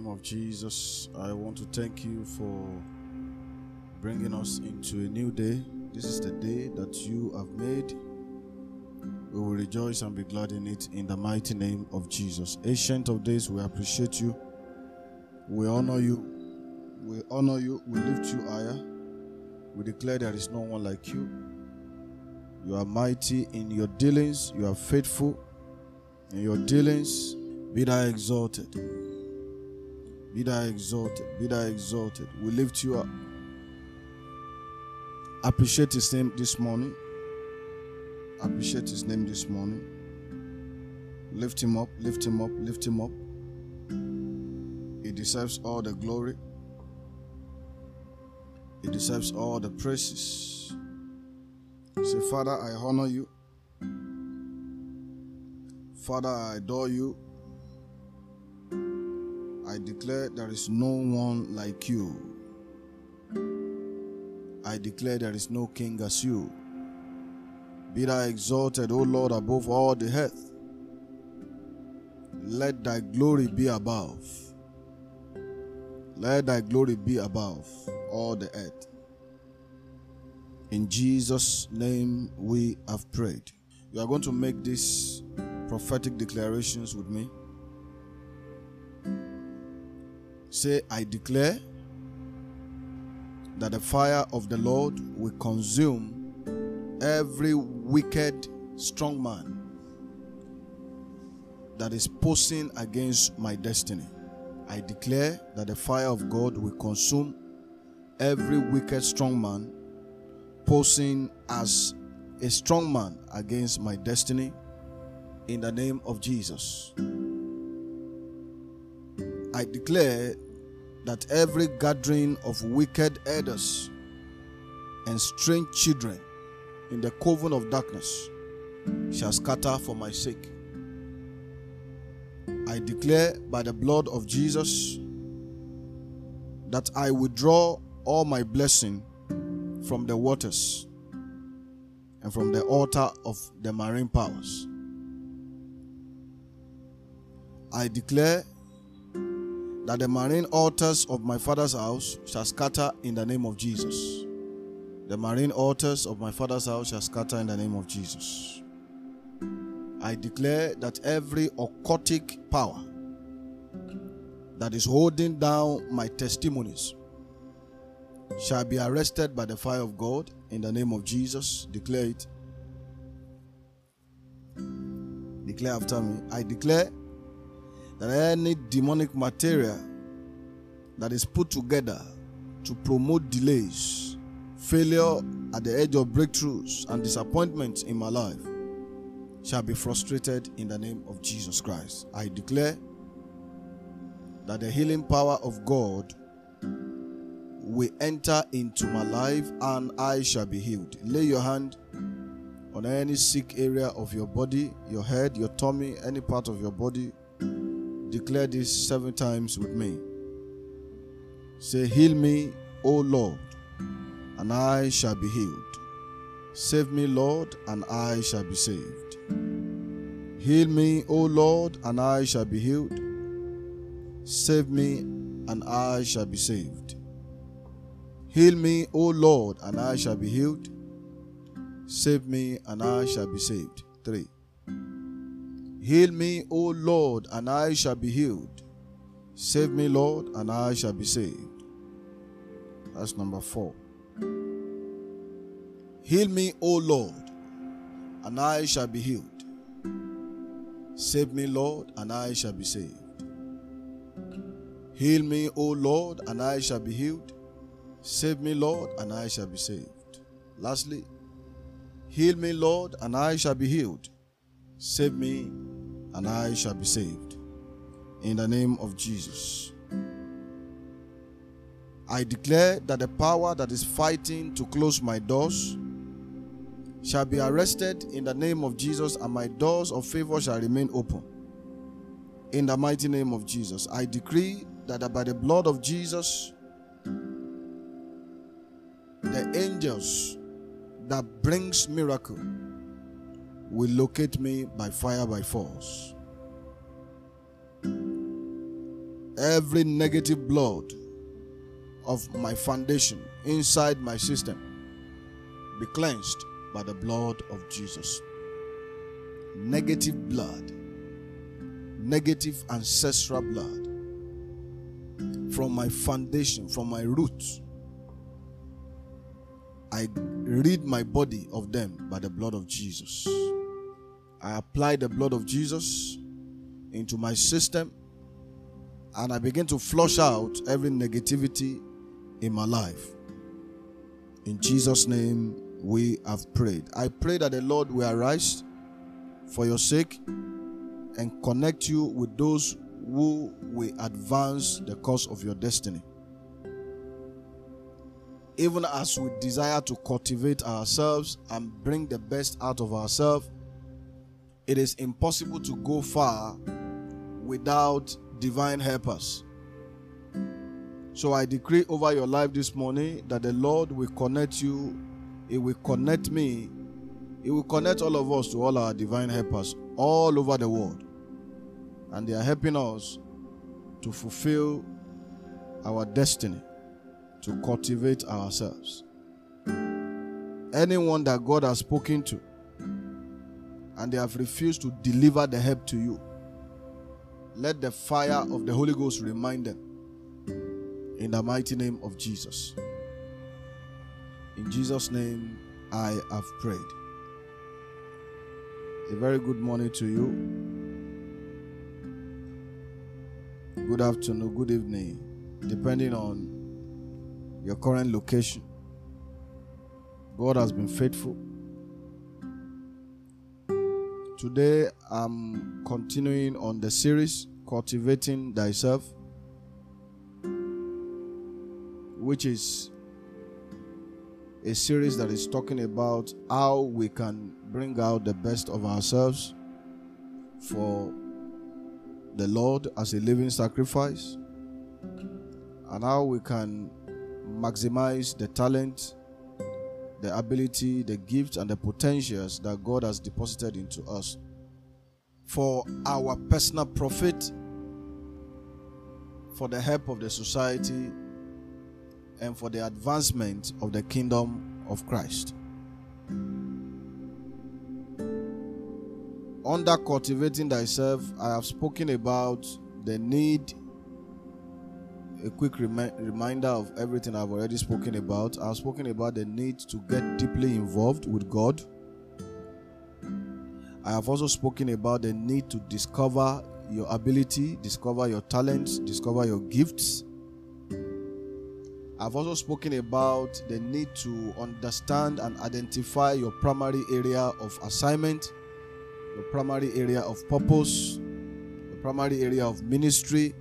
Name of Jesus, I want to thank you for bringing us into a new day. This is the day that you have made. We will rejoice and be glad in it in the mighty name of Jesus. Ancient of days, we appreciate you. We honor you. We honor you. We lift you higher. We declare there is no one like you. You are mighty in your dealings. You are faithful in your dealings. Be thou exalted. Be thou exalted. Be thou exalted. We lift you up. Appreciate his name this morning. Appreciate his name this morning. Lift him up, lift him up, lift him up. He deserves all the glory. He deserves all the praises. Say, Father, I honor you. Father, I adore you. I declare there is no one like you. I declare there is no king as you. Be thou exalted, O Lord, above all the earth. Let thy glory be above. Let thy glory be above all the earth. In Jesus' name we have prayed. You are going to make these prophetic declarations with me. Say, I declare that the fire of the Lord will consume every wicked strong man that is posing against my destiny. I declare that the fire of God will consume every wicked strong man posing as a strong man against my destiny in the name of Jesus. I declare that every gathering of wicked elders and strange children in the coven of darkness shall scatter for my sake. I declare by the blood of Jesus that I withdraw all my blessing from the waters and from the altar of the marine powers. I declare that the marine altars of my father's house shall scatter in the name of Jesus. The marine altars of my father's house shall scatter in the name of Jesus. I declare that every occultic power that is holding down my testimonies shall be arrested by the fire of God in the name of Jesus. Declare it. Declare after me. I declare that any demonic material that is put together to promote delays, failure at the edge of breakthroughs, and disappointments in my life shall be frustrated in the name of Jesus Christ. I declare that the healing power of God will enter into my life and I shall be healed. Lay your hand on any sick area of your body, your head, your tummy, any part of your body. Declare this seven times with me. Say, Heal me, O Lord, and I shall be healed. Save me, Lord, and I shall be saved. Heal me, O Lord, and I shall be healed. Save me, and I shall be saved. Heal me, O Lord, and I shall be healed. Save me, and I shall be saved. 3. Heal me, O Lord, and I shall be healed. Save me, Lord, and I shall be saved. That's number 4. Heal me, O Lord, and I shall be healed. Save me, Lord, and I shall be saved. Heal me, O Lord, and I shall be healed. Save me, Lord, and I shall be saved. Lastly, heal me, Lord, and I shall be healed. Save me, and I shall be saved. In the name of Jesus. I declare that the power that is fighting to close my doors shall be arrested in the name of Jesus, and my doors of favor shall remain open. In the mighty name of Jesus, I decree that by the blood of Jesus, the angels that brings miracle will locate me by fire by force. Every negative blood of my foundation inside my system be cleansed by the blood of Jesus. Negative blood, negative ancestral blood from my foundation, from my roots. I rid my body of them by the blood of Jesus. I apply the blood of Jesus into my system and I begin to flush out every negativity in my life. In Jesus' name, we have prayed. I pray that the Lord will arise for your sake and connect you with those who will advance the cause of your destiny. Even as we desire to cultivate ourselves and bring the best out of ourselves, it is impossible to go far without divine helpers. So I decree over your life this morning that the Lord will connect you, He will connect me, He will connect all of us to all our divine helpers all over the world. And they are helping us to fulfill our destiny, to cultivate ourselves. Anyone that God has spoken to and they have refused to deliver the help to you, let the fire of the Holy Ghost remind them in the mighty name of Jesus. In Jesus' name, I have prayed. A very good morning to you. Good afternoon, good evening, depending on your current location. God has been faithful. Today, I'm continuing on the series Cultivating Thyself which is a series that is talking about how we can bring out the best of ourselves for the Lord as a living sacrifice and how we can maximize the talent, the ability, the gifts, and the potentials that God has deposited into us for our personal profit, for the help of the society, and for the advancement of the kingdom of Christ. Under cultivating thyself, I have spoken about the need, a quick remi- reminder of everything I've already spoken about. I've spoken about the need to get deeply involved with God. I have also spoken about the need to discover your ability, discover your talents, discover your gifts I've also spoken about the need to understand and identify your primary area of assignment, your primary area of purpose, your primary area of ministry.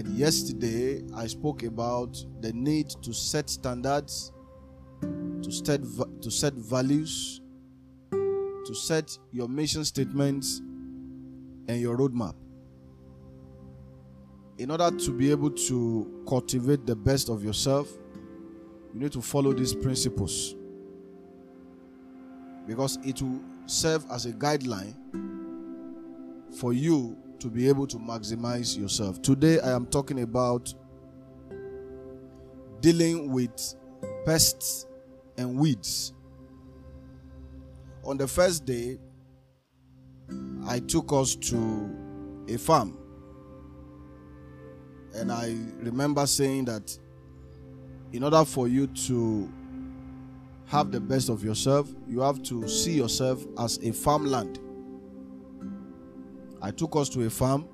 And yesterday I spoke about the need to set standards, to set to set values, to set your mission statements and your roadmap in order to be able to cultivate the best of yourself, you need to follow these principles because it will serve as a guideline for you to be able to maximize yourself. Today, I am talking about dealing with pests and weeds. On the first day, I took us to a farm and I remember saying that in order for you to have the best of yourself, you have to see yourself as a farmland. I took us to a farm.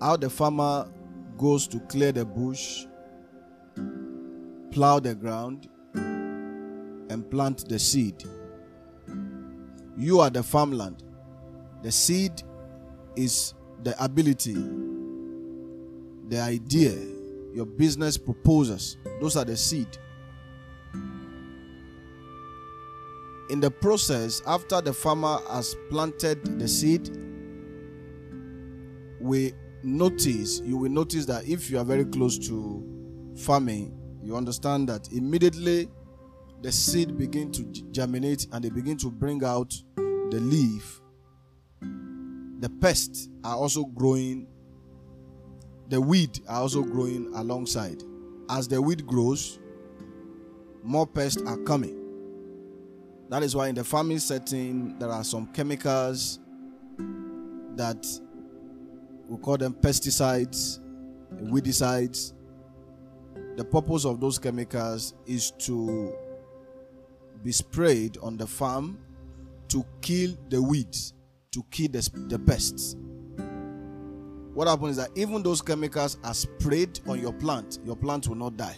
How the farmer goes to clear the bush, plow the ground, and plant the seed. You are the farmland. The seed is the ability the idea, your business proposals. Those are the seed. In the process, after the farmer has planted the seed, we notice, you will notice that if you are very close to farming, you understand that immediately the seed begin to germinate and they begin to bring out the leaf. The pests are also growing. The weed are also growing alongside. As the weed grows, more pests are coming. That is why in the farming setting there are some chemicals that we call them pesticides, weedicides. The purpose of those chemicals is to be sprayed on the farm to kill the weeds, to kill the, the pests. What happens is that even those chemicals are sprayed on your plant, your plant will not die.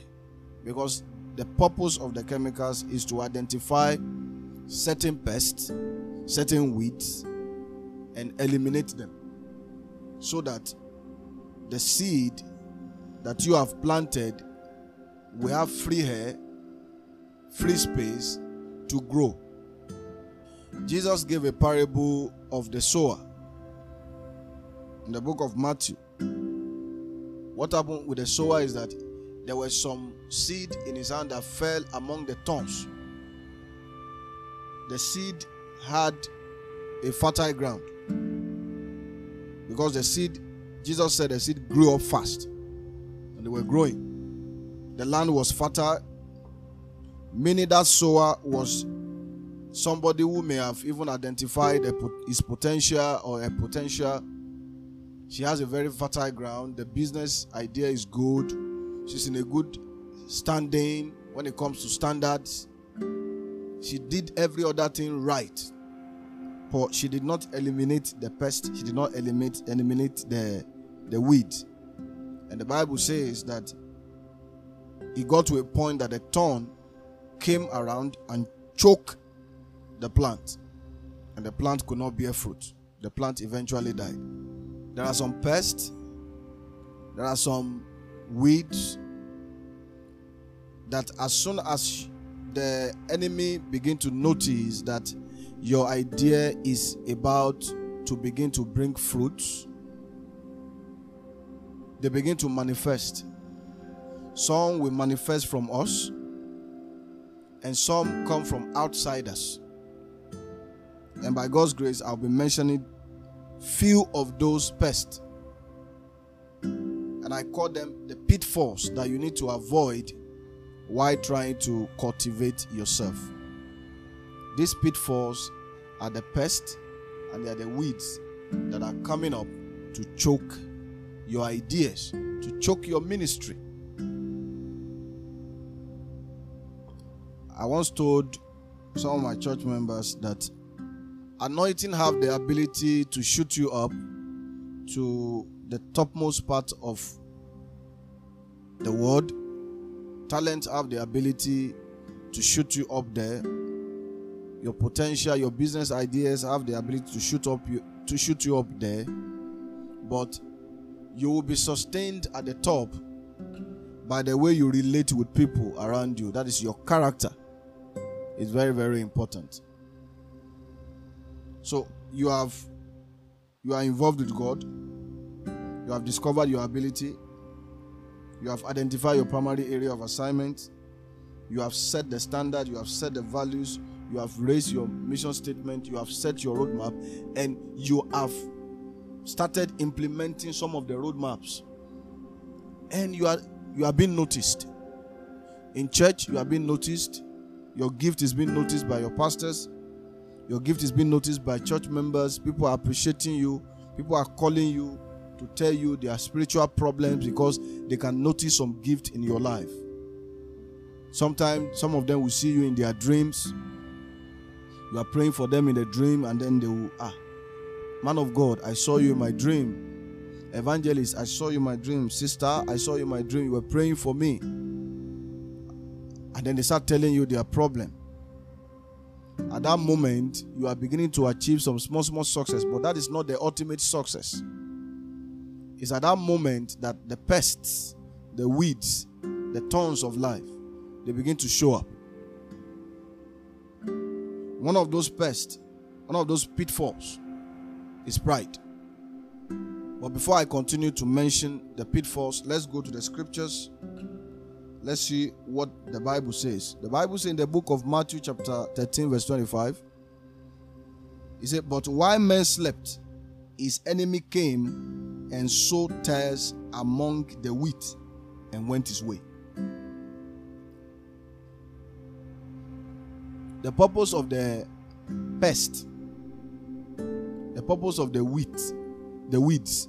Because the purpose of the chemicals is to identify certain pests, certain weeds, and eliminate them so that the seed that you have planted will have free air, free space to grow. Jesus gave a parable of the sower in the book of Matthew. What happened with the sower is that there was some seed in his hand that fell among the thorns. The seed had a fertile ground because the seed, Jesus said, the seed grew up fast and they were growing. The land was fertile, meaning that sower was somebody who may have even identified a, his potential or a potential. She has a very fertile ground. The business idea is good. She's in a good standing when it comes to standards. She did every other thing right. But she did not eliminate the pest. She did not eliminate eliminate the the weed. And the Bible says that he got to a point that the thorn came around and choked the plant. And the plant could not bear fruit. The plant eventually died. There are some pests, there are some weeds that as soon as the enemy begin to notice that your idea is about to begin to bring fruits, they begin to manifest. Some will manifest from us, and some come from outsiders. And by God's grace, I'll be mentioning few of those pests. And I call them the pitfalls that you need to avoid while trying to cultivate yourself. These pitfalls are the pests and they are the weeds that are coming up to choke your ideas, to choke your ministry. I once told some of my church members that anointing have the ability to shoot you up to the topmost part of the world talent have the ability to shoot you up there your potential your business ideas have the ability to shoot up you to shoot you up there but you will be sustained at the top by the way you relate with people around you that is your character is very very important so you have you are involved with God. You have discovered your ability. You have identified your primary area of assignment. You have set the standard, you have set the values, you have raised your mission statement, you have set your roadmap, and you have started implementing some of the roadmaps. And you are you are being noticed. In church, you are being noticed. Your gift is being noticed by your pastors. Your gift is being noticed by church members. People are appreciating you. People are calling you to tell you their spiritual problems because they can notice some gift in your life. Sometimes some of them will see you in their dreams. You are praying for them in a dream, and then they will, ah, man of God, I saw you in my dream. Evangelist, I saw you in my dream. Sister, I saw you in my dream. You were praying for me. And then they start telling you their problem at that moment you are beginning to achieve some small small success but that is not the ultimate success it's at that moment that the pests the weeds, the thorns of life, they begin to show up. One of those pests, one of those pitfalls is pride. But before I continue to mention the pitfalls, let's go to the scriptures. Let's see what the Bible says. The Bible says in the book of Matthew, chapter 13, verse 25, he said, But while men slept, his enemy came and sowed tares among the wheat and went his way. The purpose of the pest, the purpose of the wheat, the weeds,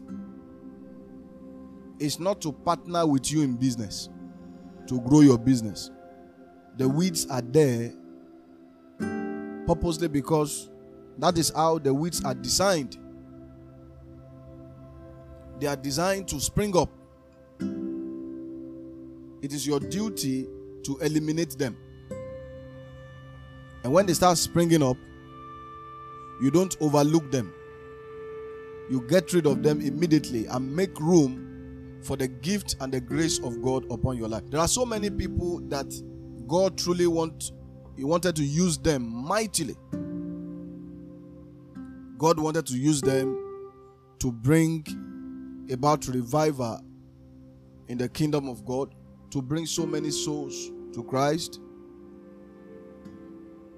is not to partner with you in business, to grow your business. The weeds are there purposely because that is how the weeds are designed. They are designed to spring up. It is your duty to eliminate them. And when they start springing up, you don't overlook them. You get rid of them immediately and make room for the gift and the grace of God upon your life. There are so many people that God truly want he wanted to use them mightily. God wanted to use them to bring about revival in the kingdom of God, to bring so many souls to Christ.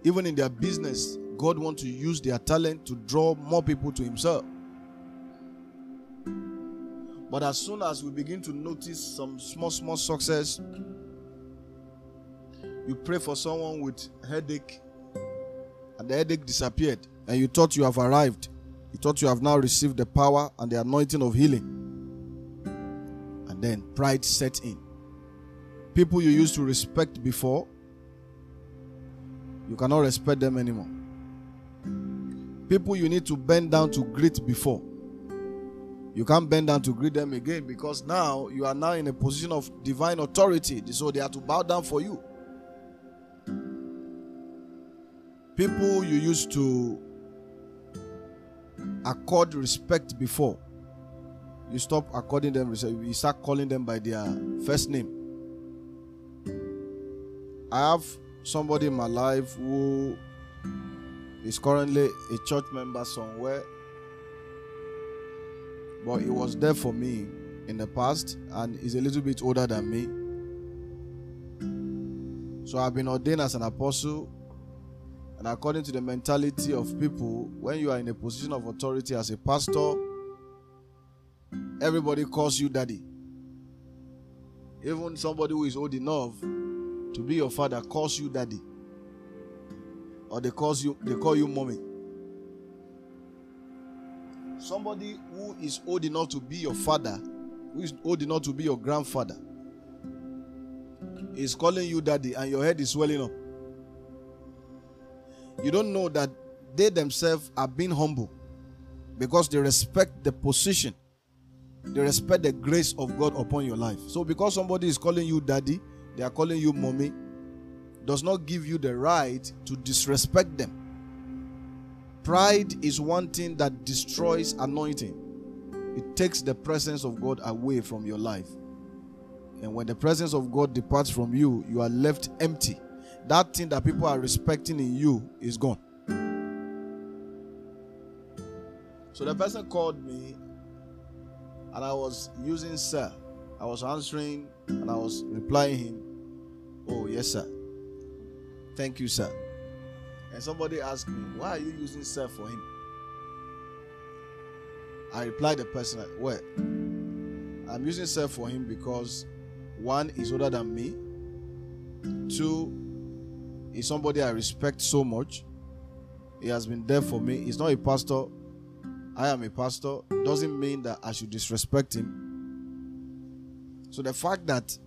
Even in their business, God wants to use their talent to draw more people to Himself. But as soon as we begin to notice some small, small success, you pray for someone with headache, and the headache disappeared, and you thought you have arrived. You thought you have now received the power and the anointing of healing. And then pride set in. People you used to respect before, you cannot respect them anymore. People you need to bend down to greet before, you can't bend down to greet them again because now you are now in a position of divine authority. So they have to bow down for you. People you used to accord respect before, you stop according them. You start calling them by their first name. I have somebody in my life who is currently a church member somewhere but he was there for me in the past and is a little bit older than me. So I've been ordained as an apostle. And according to the mentality of people, when you are in a position of authority as a pastor, everybody calls you daddy. Even somebody who is old enough to be your father calls you daddy. Or they calls you they call you mommy somebody who is old enough to be your father, who is old enough to be your grandfather, is calling you daddy and your head is swelling up. You don't know that they themselves are being humble because they respect the position, they respect the grace of God upon your life. So, because somebody is calling you daddy, they are calling you mommy, does not give you the right to disrespect them. Pride is one thing that destroys anointing. It takes the presence of God away from your life. And when the presence of God departs from you, you are left empty. That thing that people are respecting in you is gone. So the person called me and I was using sir. I was answering and I was replying him. Oh, yes, sir. Thank you, sir. And somebody asked me, Why are you using self for him? I replied the person, Well, I'm using self for him because one is older than me, two is somebody I respect so much. He has been there for me. He's not a pastor. I am a pastor. Doesn't mean that I should disrespect him. So the fact that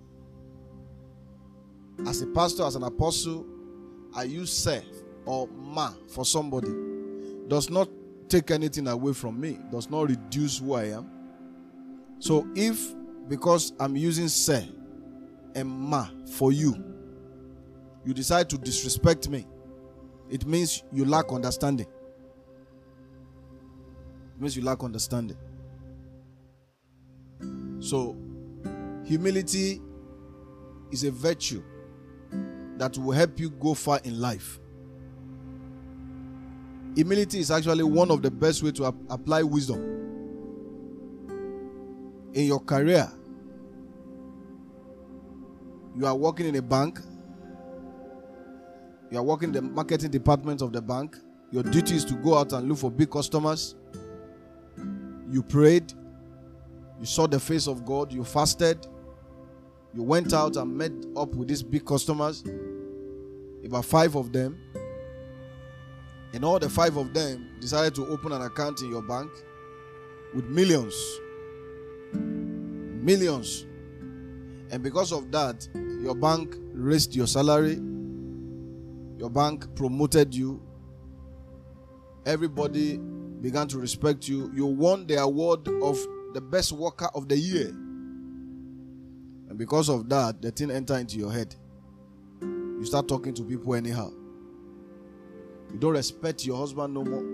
as a pastor, as an apostle, I use self or ma for somebody does not take anything away from me, does not reduce who I am. So if because I'm using se and ma for you, you decide to disrespect me, it means you lack understanding. It means you lack understanding. So Humility is a virtue that will help you go far in life. Humility is actually one of the best way to ap- apply wisdom in your career. You are working in a bank. You are working in the marketing department of the bank. Your duty is to go out and look for big customers. You prayed. You saw the face of God. You fasted. You went out and met up with these big customers. About five of them. And all the five of them decided to open an account in your bank with millions. Millions. And because of that, your bank raised your salary. Your bank promoted you. Everybody began to respect you. You won the award of the best worker of the year. And because of that, the thing entered into your head. You start talking to people anyhow. You don't respect your husband no more.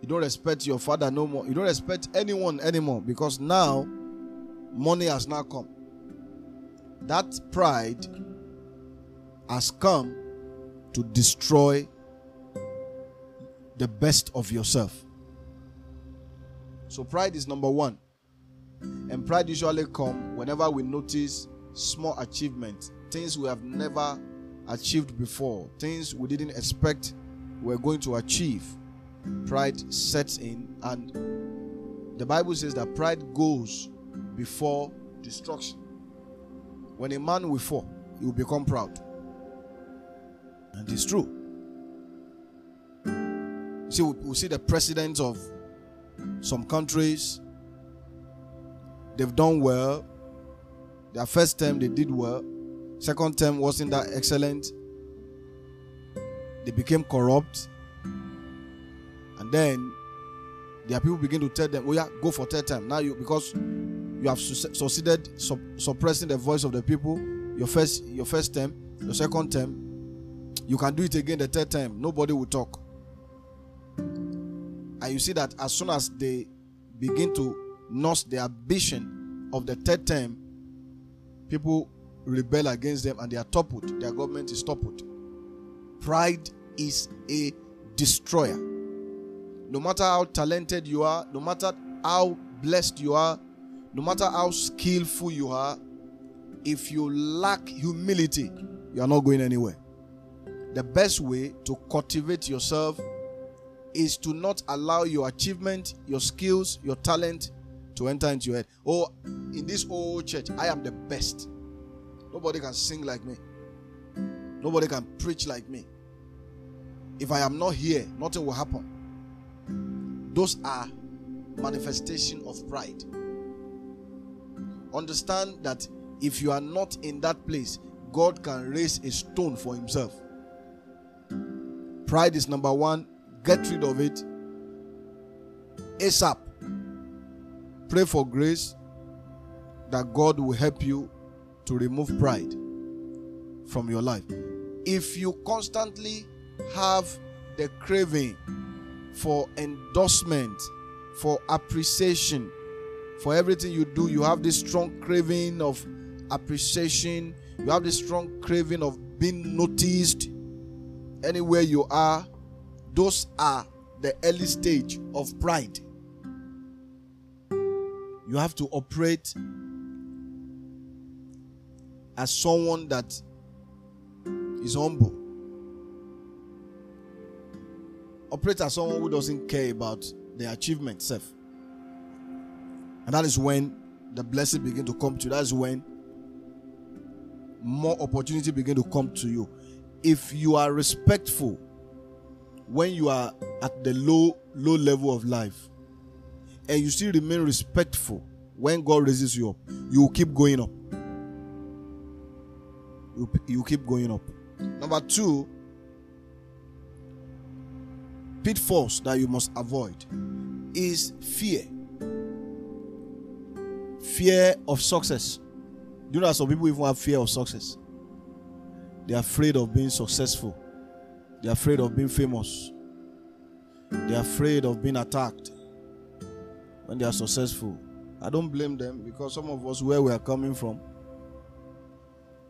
You don't respect your father no more. You don't respect anyone anymore because now money has now come. That pride has come to destroy the best of yourself. So pride is number 1. And pride usually come whenever we notice small achievements, things we have never achieved before, things we didn't expect we're going to achieve. Pride sets in, and the Bible says that pride goes before destruction. When a man will fall, he will become proud. And it's true. See, we see the presidents of some countries, they've done well. Their first term, they did well. Second term wasn't that excellent. They became corrupt. And then their people begin to tell them, Oh, yeah, go for third time." Now you, because you have succeeded sup- suppressing the voice of the people, your first, your first term, your second term, you can do it again the third time. Nobody will talk. And you see that as soon as they begin to nurse the ambition of the third term, people rebel against them and they are toppled. Their government is toppled. Pride is a destroyer. No matter how talented you are, no matter how blessed you are, no matter how skillful you are, if you lack humility, you are not going anywhere. The best way to cultivate yourself is to not allow your achievement, your skills, your talent to enter into your head. Oh, in this old church, I am the best. Nobody can sing like me. Nobody can preach like me. If I am not here, nothing will happen. Those are manifestation of pride. Understand that if you are not in that place, God can raise a stone for himself. Pride is number one. Get rid of it ASAP. Pray for grace that God will help you to remove pride from your life. If you constantly have the craving for endorsement, for appreciation, for everything you do, you have this strong craving of appreciation, you have this strong craving of being noticed anywhere you are, those are the early stage of pride. You have to operate as someone that is humble. Operate as someone who doesn't care about the achievement self. And that is when the blessing begin to come to you. That is when more opportunity begin to come to you. If you are respectful when you are at the low low level of life and you still remain respectful when God raises you up, you will keep going up. You, you keep going up. Number two, pitfalls that you must avoid is fear. Fear of success. Do you know some people even have fear of success? They're afraid of being successful. They're afraid of being famous. They're afraid of being attacked when they are successful. I don't blame them because some of us, where we are coming from,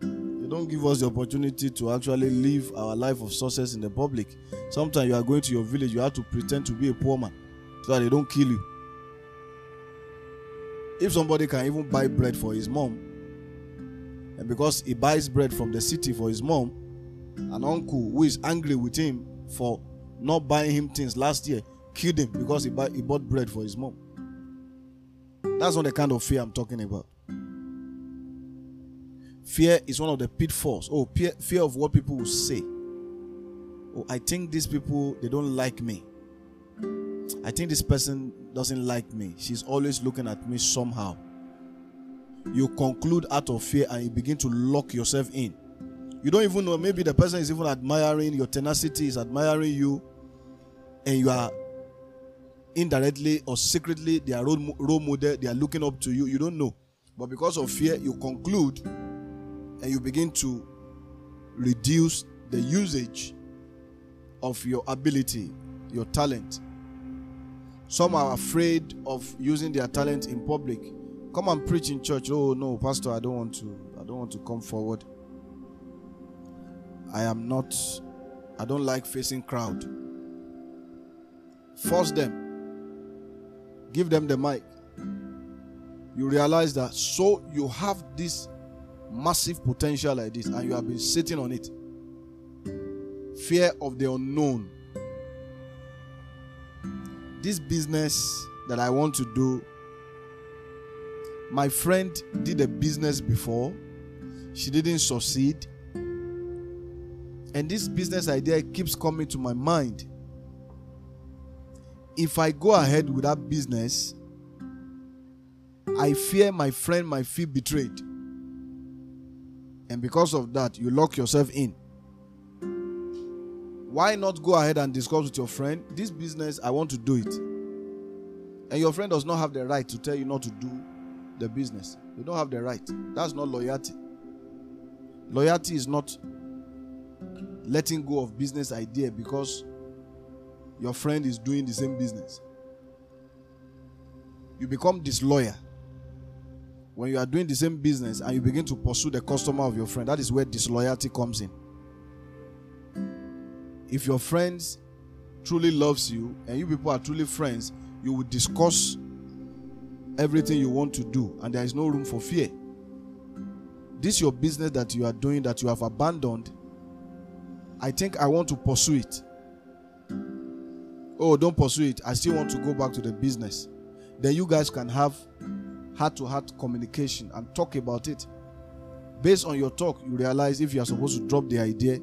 they don't give us the opportunity to actually live our life of success in the public. Sometimes you are going to your village, you have to pretend to be a poor man so that they don't kill you. If somebody can even buy bread for his mom, and because he buys bread from the city for his mom, an uncle who is angry with him for not buying him things last year killed him because he, buy, he bought bread for his mom. That's not the kind of fear I'm talking about. Fear is one of the pitfalls. Oh, fear, of what people will say. Oh, I think these people they don't like me. I think this person doesn't like me. She's always looking at me somehow. You conclude out of fear and you begin to lock yourself in. You don't even know, maybe the person is even admiring your tenacity, is admiring you, and you are indirectly or secretly their role, role model, they are looking up to you. You don't know. But because of fear, you conclude and you begin to reduce the usage of your ability, your talent. Some are afraid of using their talent in public. Come and preach in church. Oh no, pastor, I don't want to. I don't want to come forward. I am not I don't like facing crowd. Force them. Give them the mic. You realize that so you have this massive potential like this and you have been sitting on it. Fear of the unknown. This business that I want to do, my friend did a business before, she didn't succeed. And this business idea keeps coming to my mind. If I go ahead with that business, I fear my friend might feel betrayed. And because of that, you lock yourself in. Why not go ahead and discuss with your friend, this business, I want to do it. And your friend does not have the right to tell you not to do the business. You don't have the right. That's not loyalty. Loyalty is not letting go of business idea because your friend is doing the same business. You become disloyal when you are doing the same business and you begin to pursue the customer of your friend, that is where disloyalty comes in. If your friends truly loves you and you people are truly friends, you will discuss everything you want to do and there is no room for fear. This your business that you are doing that you have abandoned. I think I want to pursue it. Oh, don't pursue it. I still want to go back to the business. Then you guys can have heart to heart communication and talk about it. Based on your talk, you realize if you are supposed to drop the idea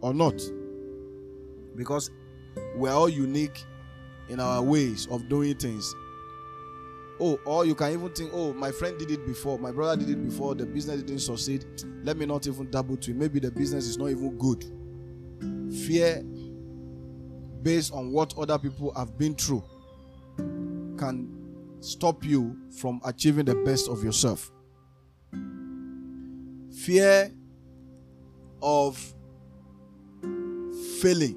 or not. Because we're all unique in our ways of doing things. Oh, or you can even think, oh, my friend did it before, my brother did it before, the business didn't succeed. Let me not even double to it. Maybe the business is not even good. Fear based on what other people have been through can stop you from achieving the best of yourself. Fear of failing.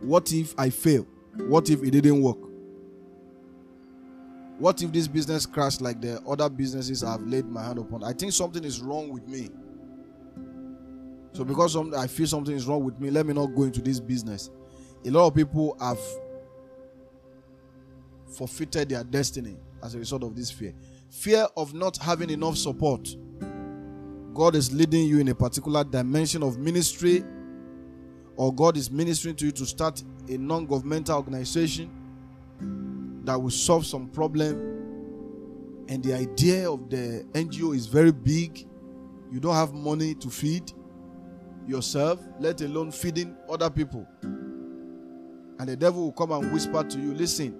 What if I fail? What if it didn't work? What if this business crashed like the other businesses I've laid my hand upon? I think something is wrong with me. So because I feel something is wrong with me, let me not go into this business. A lot of people have forfeited their destiny as a result of this fear. Fear of not having enough support. God is leading you in a particular dimension of ministry, or God is ministering to you to start a non governmental organization that will solve some problem. And the idea of the NGO is very big. You don't have money to feed yourself, let alone feeding other people. And the devil will come and whisper to you, listen,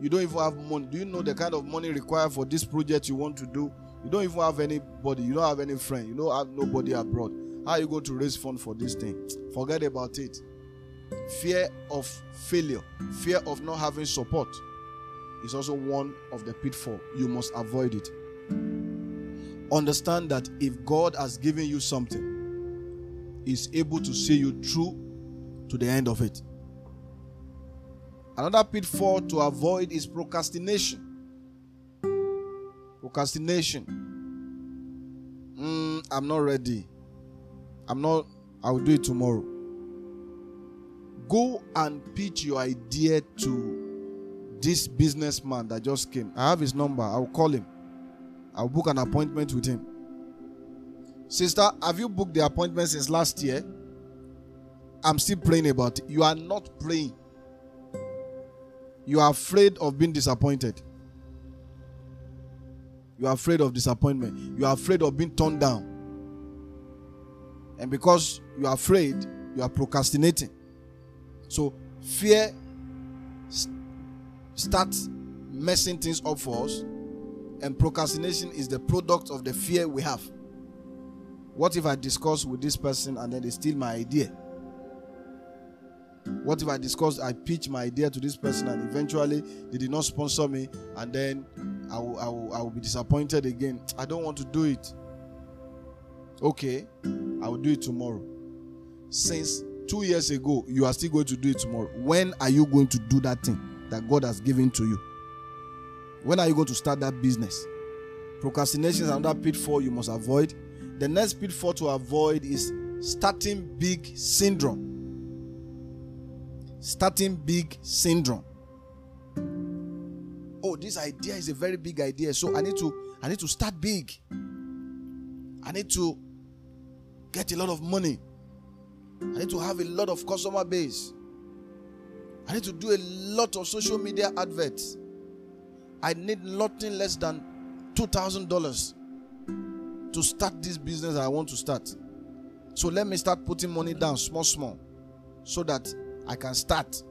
you don't even have money. Do you know the kind of money required for this project you want to do? You don't even have anybody. You don't have any friend. You don't have nobody abroad. How are you going to raise funds for this thing? Forget about it. Fear of failure, fear of not having support is also one of the pitfall. You must avoid it. Understand that if God has given you something, He's able to see you through to the end of it. Another pitfall to avoid is procrastination. Procrastination. Mm, I'm not ready. I'm not, I'll do it tomorrow. Go and pitch your idea to this businessman that just came. I have his number. I'll call him. I'll book an appointment with him. Sister, have you booked the appointment since last year? I'm still praying about it. You are not praying. You are afraid of being disappointed. You are afraid of disappointment. You are afraid of being turned down. And because you are afraid, you are procrastinating. So fear st- starts messing things up for us, and procrastination is the product of the fear we have. What if I discuss with this person and then they steal my idea? What if I discuss, I pitch my idea to this person and eventually they did not sponsor me and then I will, I will, I will be disappointed again? I don't want to do it. Okay, I will do it tomorrow. Since two years ago, you are still going to do it tomorrow. When are you going to do that thing that God has given to you? When are you going to start that business? Procrastination is another pitfall you must avoid. The next pitfall to avoid is starting big syndrome. Starting big syndrome. Oh, this idea is a very big idea, so I need to I need to start big. I need to get a lot of money. I need to have a lot of customer base. I need to do a lot of social media adverts. I need nothing less than $2,000 to start this business I want to start. So let me start putting money down small, small, so that I can start.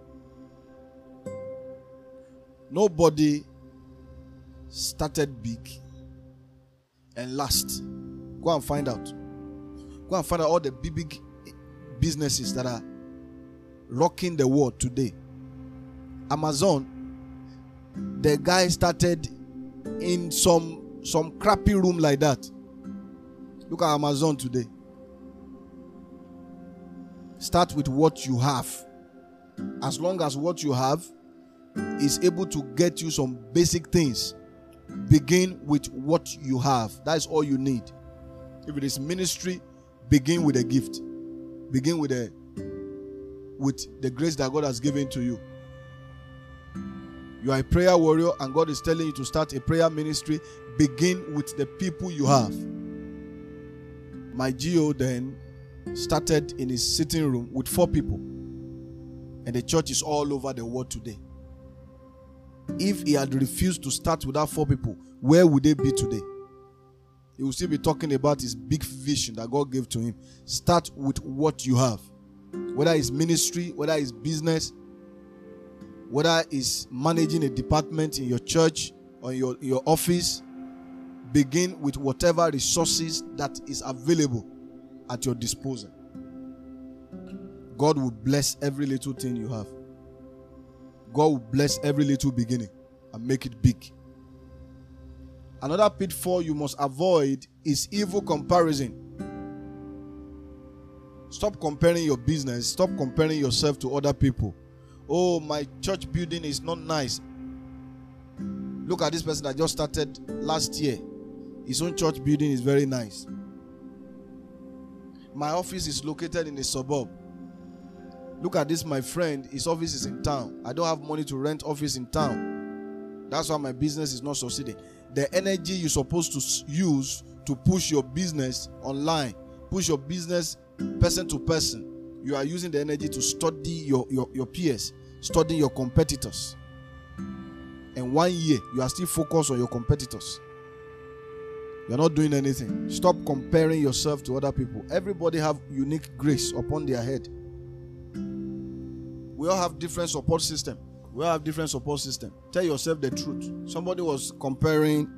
Nobody started big and last. Go and find out. Go and find out all the big, big businesses that are rocking the world today. Amazon, the guy started in some some crappy room like that. Look at Amazon today. Start with what you have. As long as what you have is able to get you some basic things, begin with what you have. That is all you need. If it is ministry, begin with a gift. Begin with a with the grace that God has given to you. You are a prayer warrior and God is telling you to start a prayer ministry. Begin with the people you have. My GO then started in his sitting room with four people. And the church is all over the world today. If he had refused to start with that four people, where would they be today? He will still be talking about his big vision that God gave to him. Start with what you have. Whether it's ministry, whether it's business, whether it's managing a department in your church or your, your office, begin with whatever resources that is available at your disposal. God will bless every little thing you have. God will bless every little beginning and make it big. Another pitfall you must avoid is evil comparison. Stop comparing your business, stop comparing yourself to other people. Oh, my church building is not nice. Look at this person that just started last year. His own church building is very nice. My office is located in a suburb. Look at this, my friend. His office is in town. I don't have money to rent office in town. That's why my business is not succeeding. The energy you're supposed to use to push your business online, push your business person to person, you are using the energy to study your, your, your peers, study your competitors. And one year, you are still focused on your competitors. You're not doing anything. Stop comparing yourself to other people. Everybody have unique grace upon their head. We all have different support system. We all have different support system. Tell yourself the truth. Somebody was comparing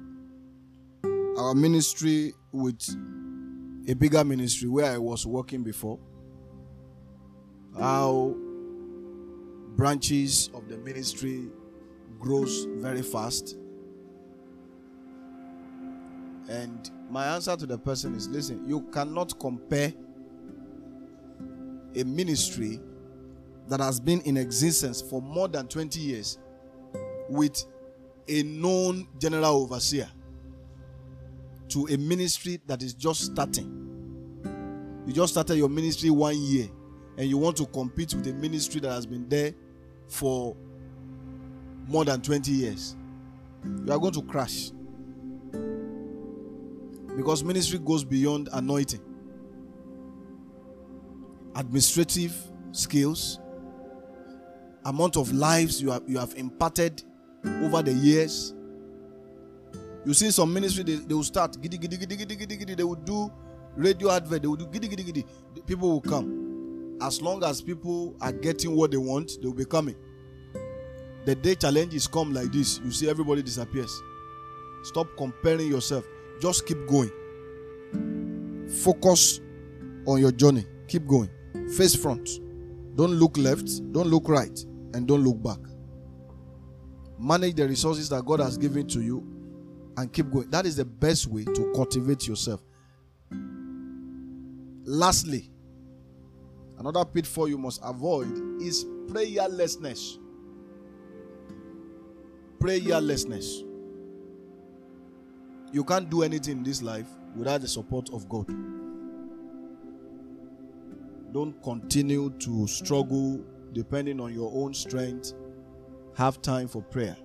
our ministry with a bigger ministry where I was working before. How branches of the ministry grows very fast. And my answer to the person is listen, you cannot compare a ministry that has been in existence for more than 20 years with a known general overseer to a ministry that is just starting. You just started your ministry one year and you want to compete with a ministry that has been there for more than 20 years. You are going to crash. Because ministry goes beyond anointing, administrative skills, amount of lives you have, you have imparted over the years. You see some ministry, they, they will start giddy, giddy, giddy, giddy, giddy, giddy. They will do radio advert. They will do giddy, giddy, giddy. People will come. As long as people are getting what they want, they will be coming. The day challenges come like this, you see everybody disappears. Stop comparing yourself. Just keep going. Focus on your journey. Keep going. Face front. Don't look left, don't look right, and don't look back. Manage the resources that God has given to you and keep going. That is the best way to cultivate yourself. Lastly, another pitfall you must avoid is prayerlessness. Prayerlessness. You can't do anything in this life without the support of God. Don't continue to struggle depending on your own strength. Have time for prayer.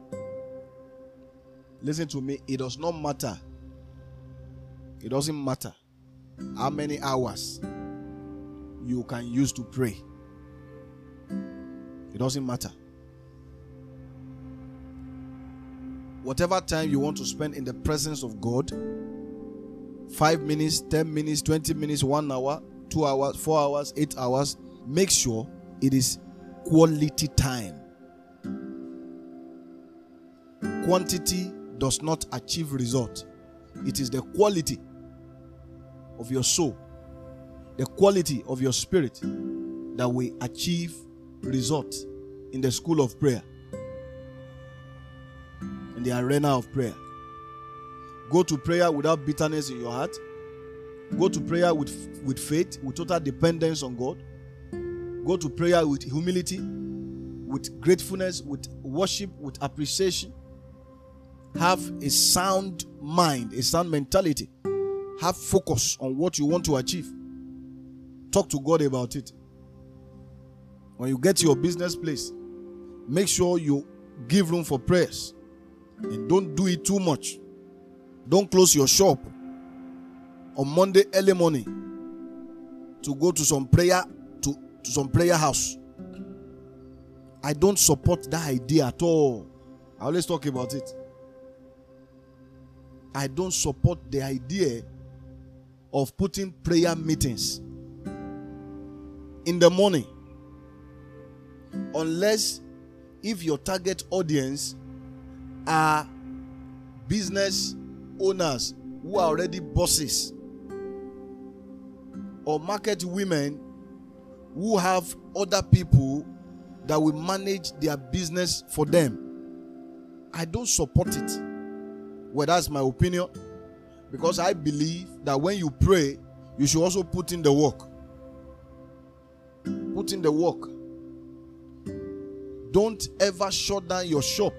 Listen to me, it does not matter. It doesn't matter how many hours you can use to pray. It doesn't matter. Whatever time you want to spend in the presence of God, five minutes, 10 minutes, 20 minutes, one hour, two hours, four hours, eight hours, make sure it is quality time. Quantity does not achieve result, it is the quality of your soul, the quality of your spirit that will achieve result in the school of prayer, the arena of prayer. Go to prayer without bitterness in your heart. Go to prayer with, with faith, with total dependence on God. Go to prayer with humility, with gratefulness, with worship, with appreciation. Have a sound mind, a sound mentality. Have focus on what you want to achieve. Talk to God about it. When you get to your business place, make sure you give room for prayers and don't do it too much. Don't close your shop on Monday early morning to go to some prayer to, to some prayer house. I don't support that idea at all. I always talk about it. I don't support the idea of putting prayer meetings in the morning unless if your target audience are business owners who are already bosses or market women who have other people that will manage their business for them. I don't support it. Well, that's my opinion. Because I believe that when you pray, you should also put in the work. Put in the work. Don't ever shut down your shop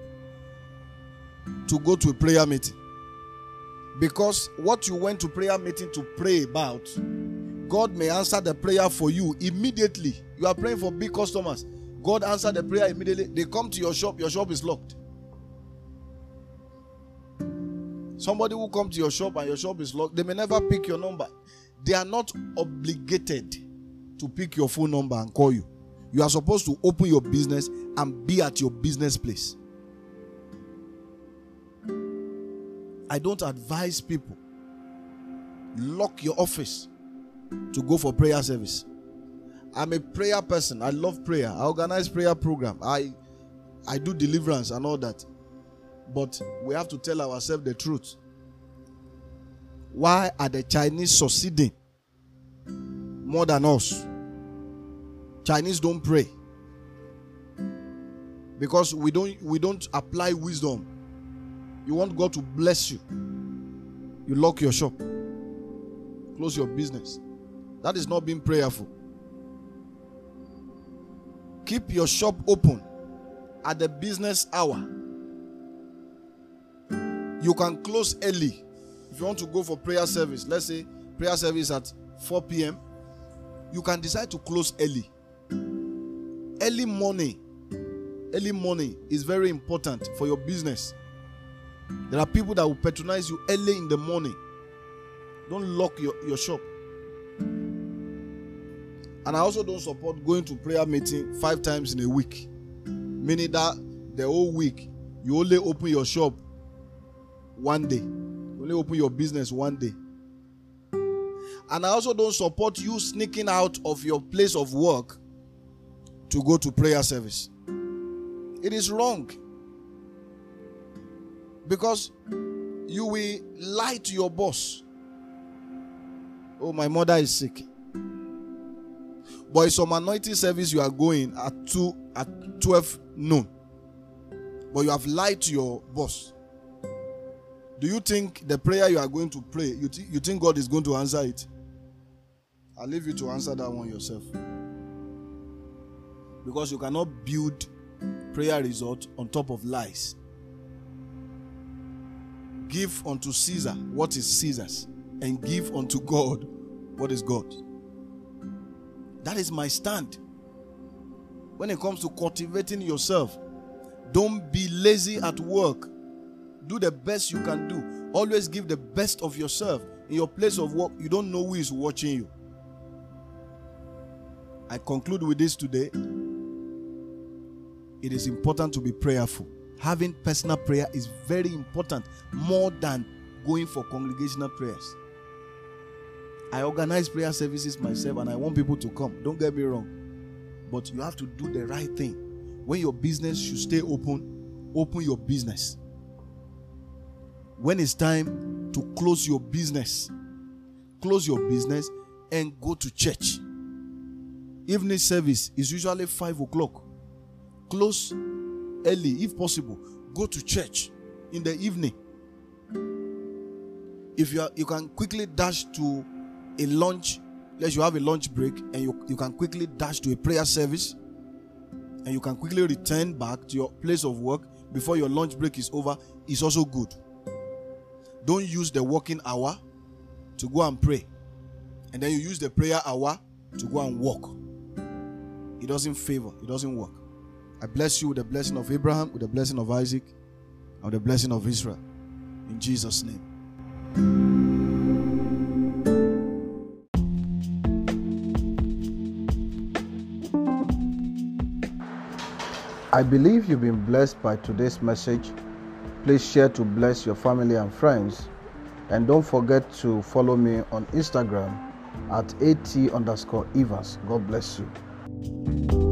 to go to a prayer meeting. Because what you went to prayer meeting to pray about, God may answer the prayer for you immediately. You are praying for big customers. God answered the prayer immediately. They come to your shop, your shop is locked. Somebody will come to your shop and your shop is locked, they may never pick your number. They are not obligated to pick your phone number and call you. You are supposed to open your business and be at your business place. I don't advise people lock your office to go for prayer service. I'm a prayer person. I love prayer. I organize prayer program. I I do deliverance and all that. But we have to tell ourselves the truth. Why are the Chinese succeeding more than us? Chinese don't pray. Because we don't we don't apply wisdom. You want God to bless you. You lock your shop. Close your business. That is not being prayerful. keep your shop open at the business hour. You can close early. If you want to go for prayer service, let's say prayer service at 4 p.m., you can decide to close early. Early morning, early morning is very important for your business. There are people that will patronize you early in the morning. Don't lock your, your shop. And I also don't support going to prayer meeting five times in a week. Meaning that the whole week you only open your shop one day. You only open your business one day. And I also don't support you sneaking out of your place of work to go to prayer service. It is wrong. Because you will lie to your boss. Oh, my mother is sick. But it's some anointing service you are going at 2 at 12 noon. But you have lied to your boss. Do you think the prayer you are going to pray, you, th- you think God is going to answer it? I'll leave you to answer that one yourself. Because you cannot build prayer result on top of lies. Give unto Caesar what is Caesar's, and give unto God what is God. That is my stand. When it comes to cultivating yourself, don't be lazy at work. Do the best you can do. Always give the best of yourself. In your place of work, you don't know who is watching you. I conclude with this today. It is important to be prayerful. Having personal prayer is very important, more than going for congregational prayers. I organize prayer services myself and I want people to come. Don't get me wrong. But you have to do the right thing. When your business should stay open, open your business. When it's time to close your business, close your business and go to church. Evening service is usually 5 o'clock. Close early if possible. Go to church in the evening. If you are, you can quickly dash to a lunch, let you have a lunch break, and you, you can quickly dash to a prayer service, and you can quickly return back to your place of work before your lunch break is over, is also good. Don't use the working hour to go and pray, and then you use the prayer hour to go and walk. It doesn't favor, it doesn't work. I bless you with the blessing of Abraham, with the blessing of Isaac, and with the blessing of Israel. In Jesus' name. I believe you've been blessed by today's message. Please share to bless your family and friends. And don't forget to follow me on Instagram at at underscore Evans. God bless you.